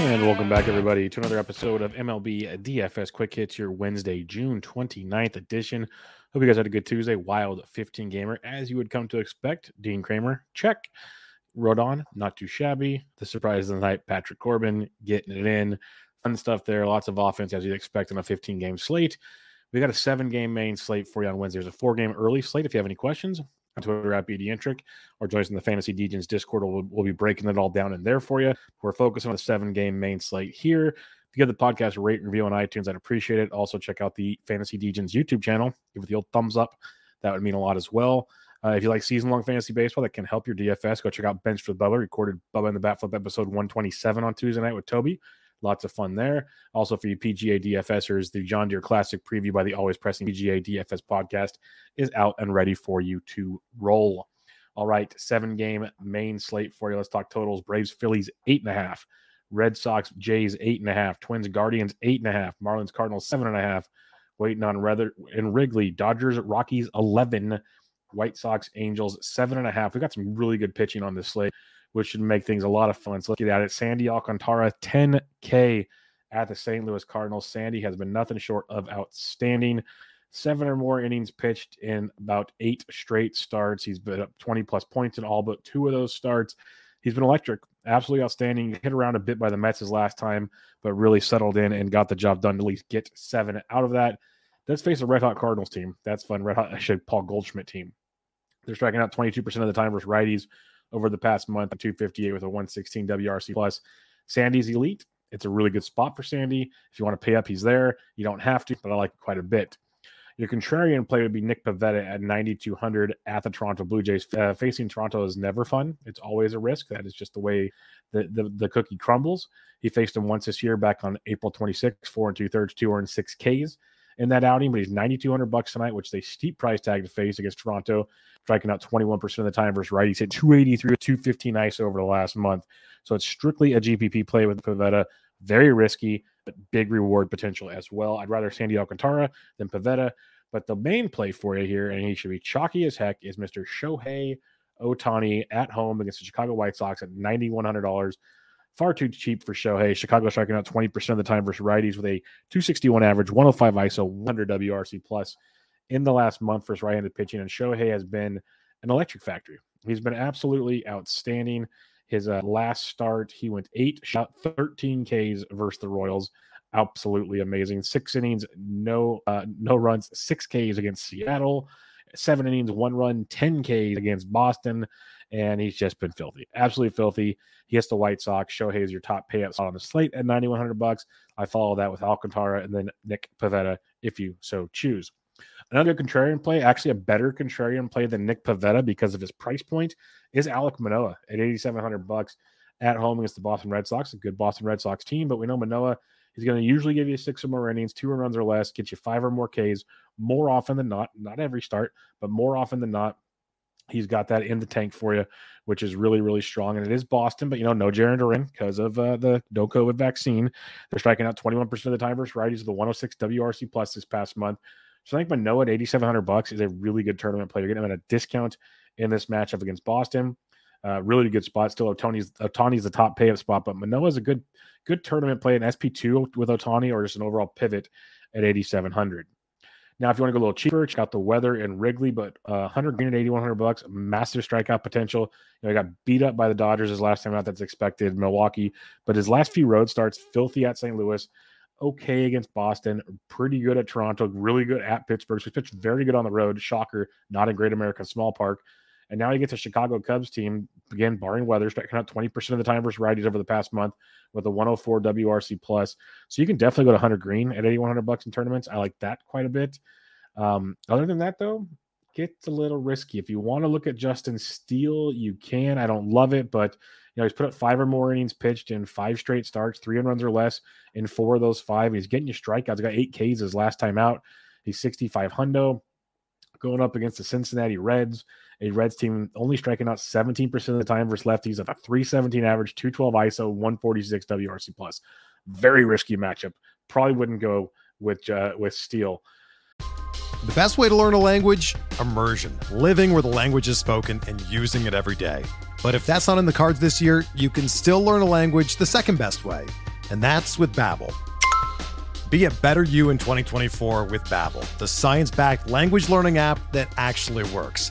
And welcome back, everybody, to another episode of MLB DFS Quick Hits, your Wednesday, June 29th edition. Hope you guys had a good Tuesday. Wild 15 gamer, as you would come to expect. Dean Kremer, check. Rodon, not too shabby. The surprise of the night, Patrick Corbin, getting it in. Fun stuff there. Lots of offense, as you'd expect on a 15 game slate. We got a seven game main slate for you on Wednesday. There's a four game early slate. If you have any questions, on Twitter at BDintric or join us in the Fantasy Degens Discord. We'll, we'll be breaking it all down in there for you. We're focusing on the seven game main slate here. If you give the podcast rate and review on iTunes, I'd appreciate it. Also, check out the Fantasy Degens YouTube channel. Give it the old thumbs up. That would mean a lot as well. Uh, if you like season long fantasy baseball that can help your DFS, go check out Bench with Bubba. Recorded Bubba in the Bat Flip episode 127 on Tuesday night with Toby. Lots of fun there. Also, for you PGA DFSers, the John Deere Classic preview by the Always Pressing PGA DFS podcast is out and ready for you to roll. All right, seven game main slate for you. Let's talk totals. Braves, Phillies, eight and a half. Red Sox, Jays, eight and a half. Twins, Guardians, eight and a half. Marlins, Cardinals, seven and a half. Waiting on Rather and Wrigley. Dodgers, Rockies, 11. White Sox, Angels, seven and a half. We got some really good pitching on this slate, which should make things a lot of fun. So let's get at it. Sandy Alcantara, 10K at the St. Louis Cardinals. Sandy has been nothing short of outstanding seven or more innings pitched in about eight straight starts. He's been up 20 plus points in all but two of those starts. He's been electric, absolutely outstanding. Hit around a bit by the Mets his last time, but really settled in and got the job done to at least get seven out of that. Let's face a red hot Cardinals team. That's fun. Red hot, actually, Paul Goldschmidt team. They're striking out 22% of the time versus righties over the past month, 258 with a 116 WRC plus. Sandy's elite. It's a really good spot for Sandy. If you want to pay up, he's there. You don't have to, but I like it quite a bit. Your contrarian play would be Nick Pivetta at 9,200 at the Toronto Blue Jays. Uh, facing Toronto is never fun. It's always a risk. That is just the way the, the, the cookie crumbles. He faced him once this year back on April 26, four and two thirds, two and six Ks in that outing, but he's 9,200 bucks tonight, which is a steep price tag to face against Toronto, striking out 21% of the time versus righties. Hit 283 with 215 ISO over the last month. So it's strictly a GPP play with Pivetta. Very risky, but big reward potential as well. I'd rather Sandy Alcantara than Pivetta. But the main play for you here, and he should be chalky as heck, is Mr. Shohei Ohtani at home against the Chicago White Sox at $9,100. Far too cheap for Shohei. Chicago striking out 20% of the time versus righties with a 261 average, 105 ISO, 100 WRC plus in the last month versus right handed pitching. And Shohei has been an electric factory. He's been absolutely outstanding. His uh, last start, he went eight, shot 13 Ks versus the Royals. Absolutely amazing. Six innings, no uh, no runs, six Ks against Seattle. Seven innings, one run, 10 Ks against Boston. And he's just been filthy. Absolutely filthy. He hits the White Sox. Shohei is your top payout on the slate at 9,100 bucks. I follow that with Alcantara and then Nick Pivetta if you so choose. Another contrarian play, actually a better contrarian play than Nick Pivetta because of his price point, is Alek Manoah at 8,700 bucks at home against the Boston Red Sox, a good Boston Red Sox team. But we know Manoah is going to usually give you six or more innings, two runs or less, get you five or more Ks more often than not. Not every start, but more often than not. He's got that in the tank for you, which is really, really strong. And it is Boston, but you know, no Jarren Duran because of uh, the no COVID vaccine. They're striking out 21% of the time versus righties of the 106 WRC plus this past month. So I think Manoah at 8,700 bucks is a really good tournament player. You're getting him at a discount in this matchup against Boston. Uh, really good spot. Still, Ohtani's Ohtani's the top pay up spot, but Manoah is a good good tournament play in SP2 with Ohtani or just an overall pivot at 8,700. Now, if you want to go a little cheaper, check out the weather and Wrigley, but uh, Hunter Greene at 8,100 bucks, massive strikeout potential. You know, he got beat up by the Dodgers his last time out. That's expected. Milwaukee, but his last few road starts, filthy at St. Louis, okay against Boston, pretty good at Toronto, really good at Pittsburgh. So he pitched very good on the road. Shocker, not in Great American Small Park. And now he gets a Chicago Cubs team, again, barring weather, striking out 20% of the time versus righties over the past month with a 104 WRC plus. So you can definitely go to Hunter Greene at 8,100 bucks in tournaments. I like that quite a bit. Um, other than that, though, gets a little risky. If you want to look at Justin Steele, you can. I don't love it, but you know he's put up five or more innings pitched in five straight starts, three runs or less in four of those five. He's getting you strikeouts. He's got eight Ks his last time out. He's 65 hundo going up against the Cincinnati Reds, a Reds team only striking out 17% of the time versus lefties a 317 average, 212 ISO, 146 WRC plus. Very risky matchup. Probably wouldn't go with uh, with Steele. The best way to learn a language? Immersion. Living where the language is spoken and using it every day. But if that's not in the cards this year, you can still learn a language the second best way, and that's with Babbel. Be a better you in 2024 with Babbel, the science-backed language learning app that actually works.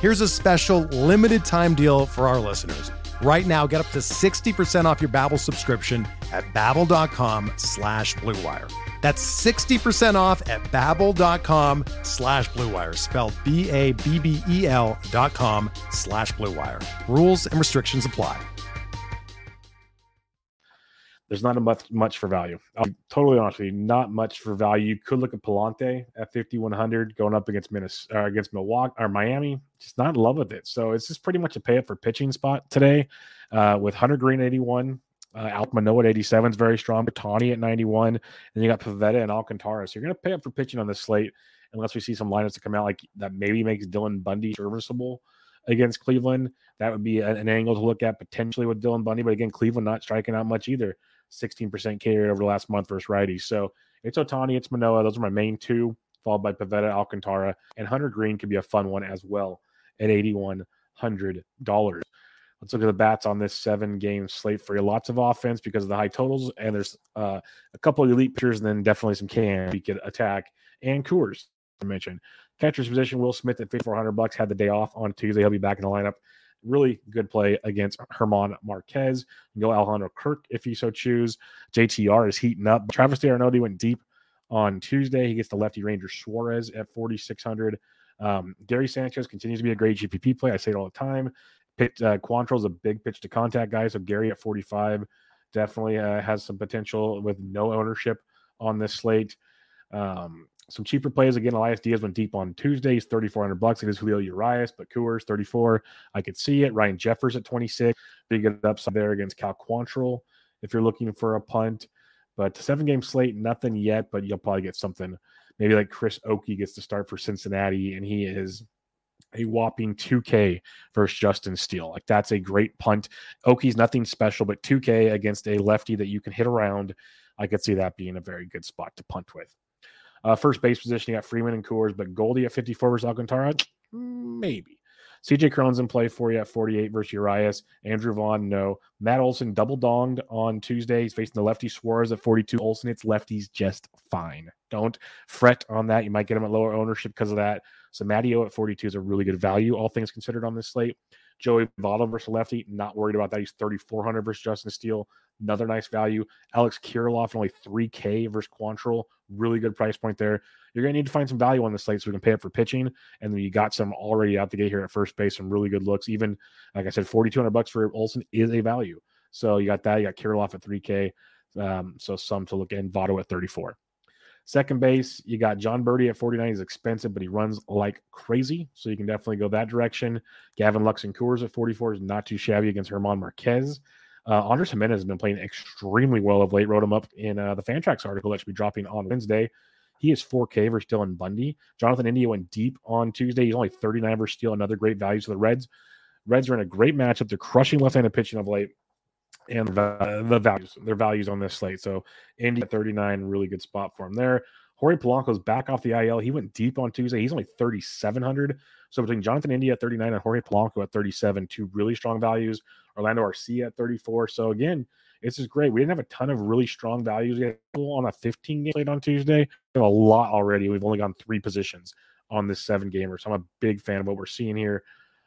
Here's a special limited time deal for our listeners. Right now, get up to 60% off your Babbel subscription at babbel.com slash bluewire. That's 60% off at babbel.com slash bluewire, spelled B-A-B-B-E-L dot com slash bluewire. Rules and restrictions apply. There's not a much much for value. I'll be totally honest with you, not much for value. You could look at Pallante at 5100 going up against Minnesota, uh, against Milwaukee or Miami. Just not in love with it. So it's just pretty much a pay up for pitching spot today uh, with Hunter Greene 81. Uh, Alek at 87 is very strong. Tawny at 91. And you got Pivetta and Alcantara. So you're going to pay up for pitching on this slate unless we see some lineups that come out like that maybe makes Dylan Bundy serviceable against Cleveland. That would be an angle to look at potentially with Dylan Bundy. But again, Cleveland not striking out much either. 16% carry over the last month versus righties. So it's Ohtani, it's Manoah. Those are my main two, followed by Pivetta, Alcantara, and Hunter Greene could be a fun one as well at $8,100. Let's look at the bats on this seven game slate for you. Lots of offense because of the high totals, and there's uh, a couple of elite pitchers, and then definitely some can we could attack and Coors. I mentioned catcher's position. Will Smith at 5400 bucks had the day off on Tuesday. He'll be back in the lineup really good play against German Marquez. Go Alejandro Kirk if you so choose. JTR is heating up. Travis d'Arnaud went deep on Tuesday. He gets the lefty Ranger Suarez at 4,600. Um, Gary Sanchez continues to be a great GPP play. I say it all the time. Pitch, uh, Quantrill's a big pitch to contact guy. So Gary at 45 definitely uh, has some potential with no ownership on this slate. Um, some cheaper plays again. Elias Diaz went deep on Tuesday. He's 3,400 bucks. It is Julio Urias, but Coors 34. I could see it. Ryan Jeffers at 26. Big upside there against Cal Quantrill if you're looking for a punt. But seven game slate, nothing yet, but you'll probably get something. Maybe like Chris Okey gets to start for Cincinnati, and he is a whopping 2K versus Justin Steele. Like that's a great punt. Okey's nothing special, but 2K against a lefty that you can hit around. I could see that being a very good spot to punt with. Uh, first base position, you got Freeman and Coors, but Goldie at 54 versus Alcantara, maybe. CJ Cron's in play for you at 48 versus Urias. Andrew Vaughn, no. Matt Olson double donged on Tuesday. He's facing the lefty Suarez at 42. Olson it's lefties just fine. Don't fret on that. You might get him at lower ownership because of that. So Mattio at 42 is a really good value, all things considered on this slate. Joey Votto versus lefty, not worried about that. He's 3,400 versus Justin Steele. Another nice value. Alex Kirilloff, only 3K versus Quantrill. Really good price point there. You're going to need to find some value on the slate so we can pay up for pitching. And then you got some already out the gate here at first base, some really good looks. Even, like I said, 4,200 bucks for Olson is a value. So you got that. You got Kirilloff at 3K. Um, so some to look in. Votto at 34. Second base, you got Jon Berti at 49. He's expensive, but he runs like crazy. So you can definitely go that direction. Gavin Lux and Coors at 44 is not too shabby against German Marquez. Uh, Andres Gimenez has been playing extremely well of late. Wrote him up in uh, the Fantrax article that should be dropping on Wednesday. He is 4K versus Dylan Bundy. Jonathan India went deep on Tuesday. He's only 39 versus Steele. Another great value. So the Reds, Reds are in a great matchup. They're crushing left-handed pitching of late and the values, their values on this slate. So Indy at 39, really good spot for him there. Jorge Polanco's back off the IL. He went deep on Tuesday. He's only 3,700. So between Jonathan India at 39 and Jorge Polanco at 37, two really strong values. Orlando Arcia at 34. So again, this is great. We didn't have a ton of really strong values yet on a 15 game slate on Tuesday. A lot already. We've only gone three positions on this seven gamer. So I'm a big fan of what we're seeing here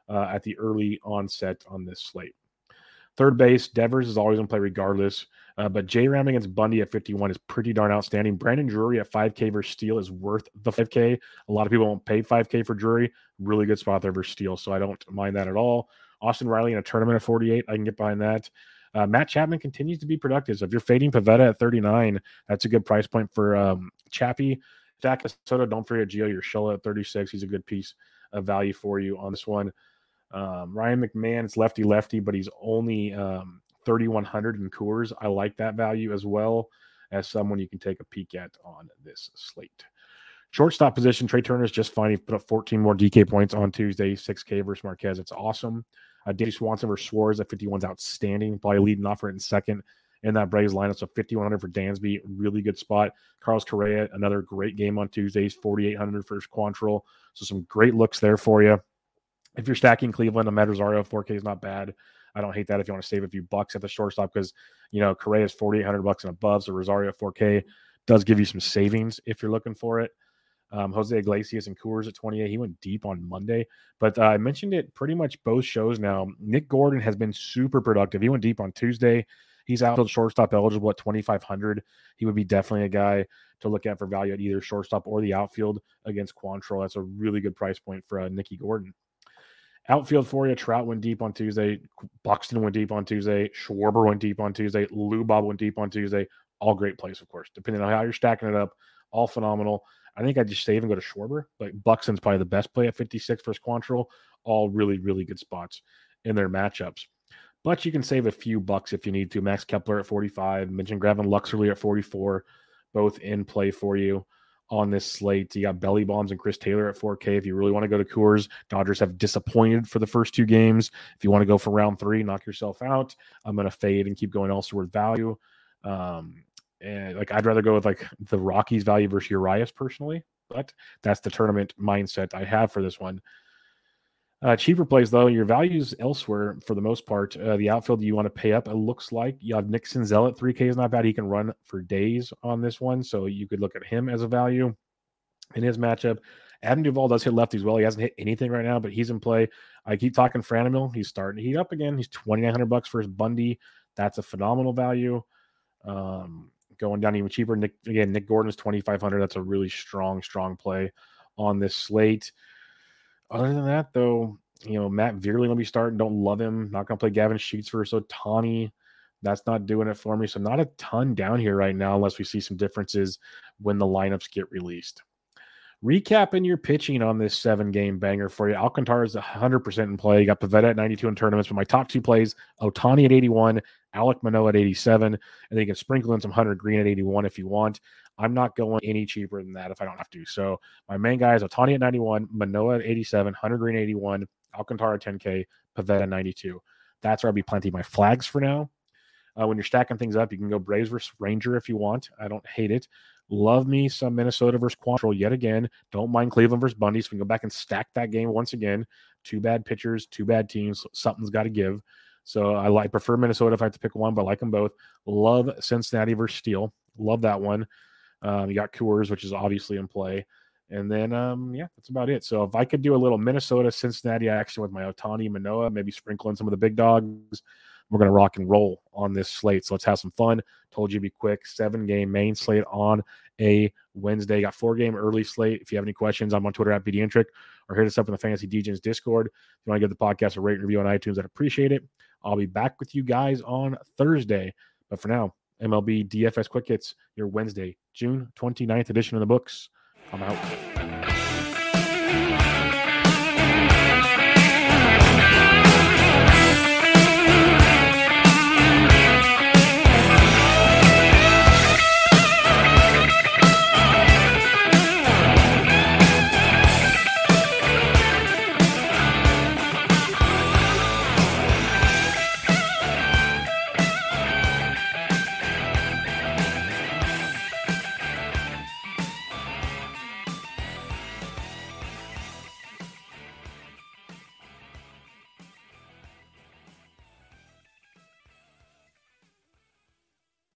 uh, at the early onset on this slate. Third base, Devers is always to play regardless. Uh, but J Ram against Bundy at 51 is pretty darn outstanding. Brandon Drury at 5K versus Steele is worth the 5K. A lot of people won't pay 5K for Drury. Really good spot there versus Steele. So I don't mind that at all. Austin Riley in a tournament at 48. I can get behind that. Uh, Matt Chapman continues to be productive. So if you're fading Pivetta at 39, that's a good price point for um, Chappie. Dak Soto, don't forget Gio Urshela at 36. He's a good piece of value for you on this one. Um, Ryan McMahon, it's lefty lefty, but he's only um, 3,100 in Coors. I like that value as well as someone you can take a peek at on this slate. Shortstop position, Trey Turner is just fine. He put up 14 more DK points on Tuesday, 6K versus Marquez. It's awesome. Uh, Dansby Swanson versus Suarez at 51 is outstanding. Probably leading off right in second in that Braves lineup. So 5,100 for Dansby, really good spot. Carlos Correa, another great game on Tuesdays, 4,800 for Quantrill. So some great looks there for you. If you're stacking Cleveland, Amed Rosario 4K is not bad. I don't hate that if you want to save a few bucks at the shortstop because you know Correa is 4,800 bucks and above. So Rosario 4K does give you some savings if you're looking for it. Um, Jose Iglesias and Coors at 28. He went deep on Monday, but uh, I mentioned it pretty much both shows now. Nick Gordon has been super productive. He went deep on Tuesday. He's outfield shortstop eligible at 2,500. He would be definitely a guy to look at for value at either shortstop or the outfield against Quantrill. That's a really good price point for uh, Nicky Gordon. Outfield for you, Trout went deep on Tuesday. Buxton went deep on Tuesday. Schwarber went deep on Tuesday. Lou Bob went deep on Tuesday. All great plays, of course, depending on how you're stacking it up. All phenomenal. I think I just save and go to Schwarber. But Buxton's probably the best play at 56 versus Quantrill. All really, really good spots in their matchups. But you can save a few bucks if you need to. Max Kepler at 45. Mentioned Gavin Luxley at 44. Both in play for you on this slate. You got Belly Bombs and Chris Taylor at 4K. If you really want to go to Coors, Dodgers have disappointed for the first two games. If you want to go for round three, knock yourself out. I'm going to fade and keep going elsewhere with value. Um, and like I'd rather go with like the Rockies value versus Urias personally, but that's the tournament mindset I have for this one. Uh, cheaper plays though, your values elsewhere for the most part. Uh, the outfield you want to pay up, it looks like you have Nick Senzel at 3K is not bad. He can run for days on this one, so you could look at him as a value in his matchup. Adam Duvall does hit lefties well. He hasn't hit anything right now, but he's in play. I keep talking Franmil. He's starting to heat up again. He's 2,900 bucks for his Bundy. That's a phenomenal value. Um, going down even cheaper. Nick again, Nick Gordon is 2,500. That's a really strong, strong play on this slate. Other than that, though, you know, Matt Vierling will be starting. Don't love him. Not to play Gavin Sheets for so Tawny. That's not doing it for me. So not a ton down here right now, unless we see some differences when the lineups get released. Recapping your pitching on this seven game banger for you. Alcantara is 100% in play. You got Pivetta at 92 in tournaments, but my top two plays Ohtani at 81, Alec Manoah at 87, and then you can sprinkle in some Hunter Greene at 81 if you want. I'm not going any cheaper than that if I don't have to. So my main guy is Ohtani at 91, Manoah at 87, Hunter Greene 81, Alcantara 10K, Pivetta 92. That's where I'll be planting my flags for now. Uh, when you're stacking things up, you can go Braves versus Ranger if you want. I don't hate it. Love me some Minnesota versus Quantrill yet again. Don't mind Cleveland versus Bundy. So we can go back and stack that game once again. Two bad pitchers, two bad teams. Something's got to give. So I like prefer Minnesota if I have to pick one, but I like them both. Love Cincinnati versus Steele. Love that one. Um, you got Coors, which is obviously in play. And then, um, yeah, that's about it. So if I could do a little Minnesota Cincinnati action with my Ohtani Manoah, maybe sprinkle in some of the big dogs, We're going to rock and roll on this slate. So let's have some fun. Told you to be quick. Seven game main slate on a Wednesday. Got four game early slate. If you have any questions, I'm on Twitter at BDintric or hit us up in the Fantasy Degens Discord. If you want to give the podcast a rate and review on iTunes, I'd appreciate it. I'll be back with you guys on Thursday. But for now, MLB DFS Quick Hits, your Wednesday, June 29th edition of the books. I'm out.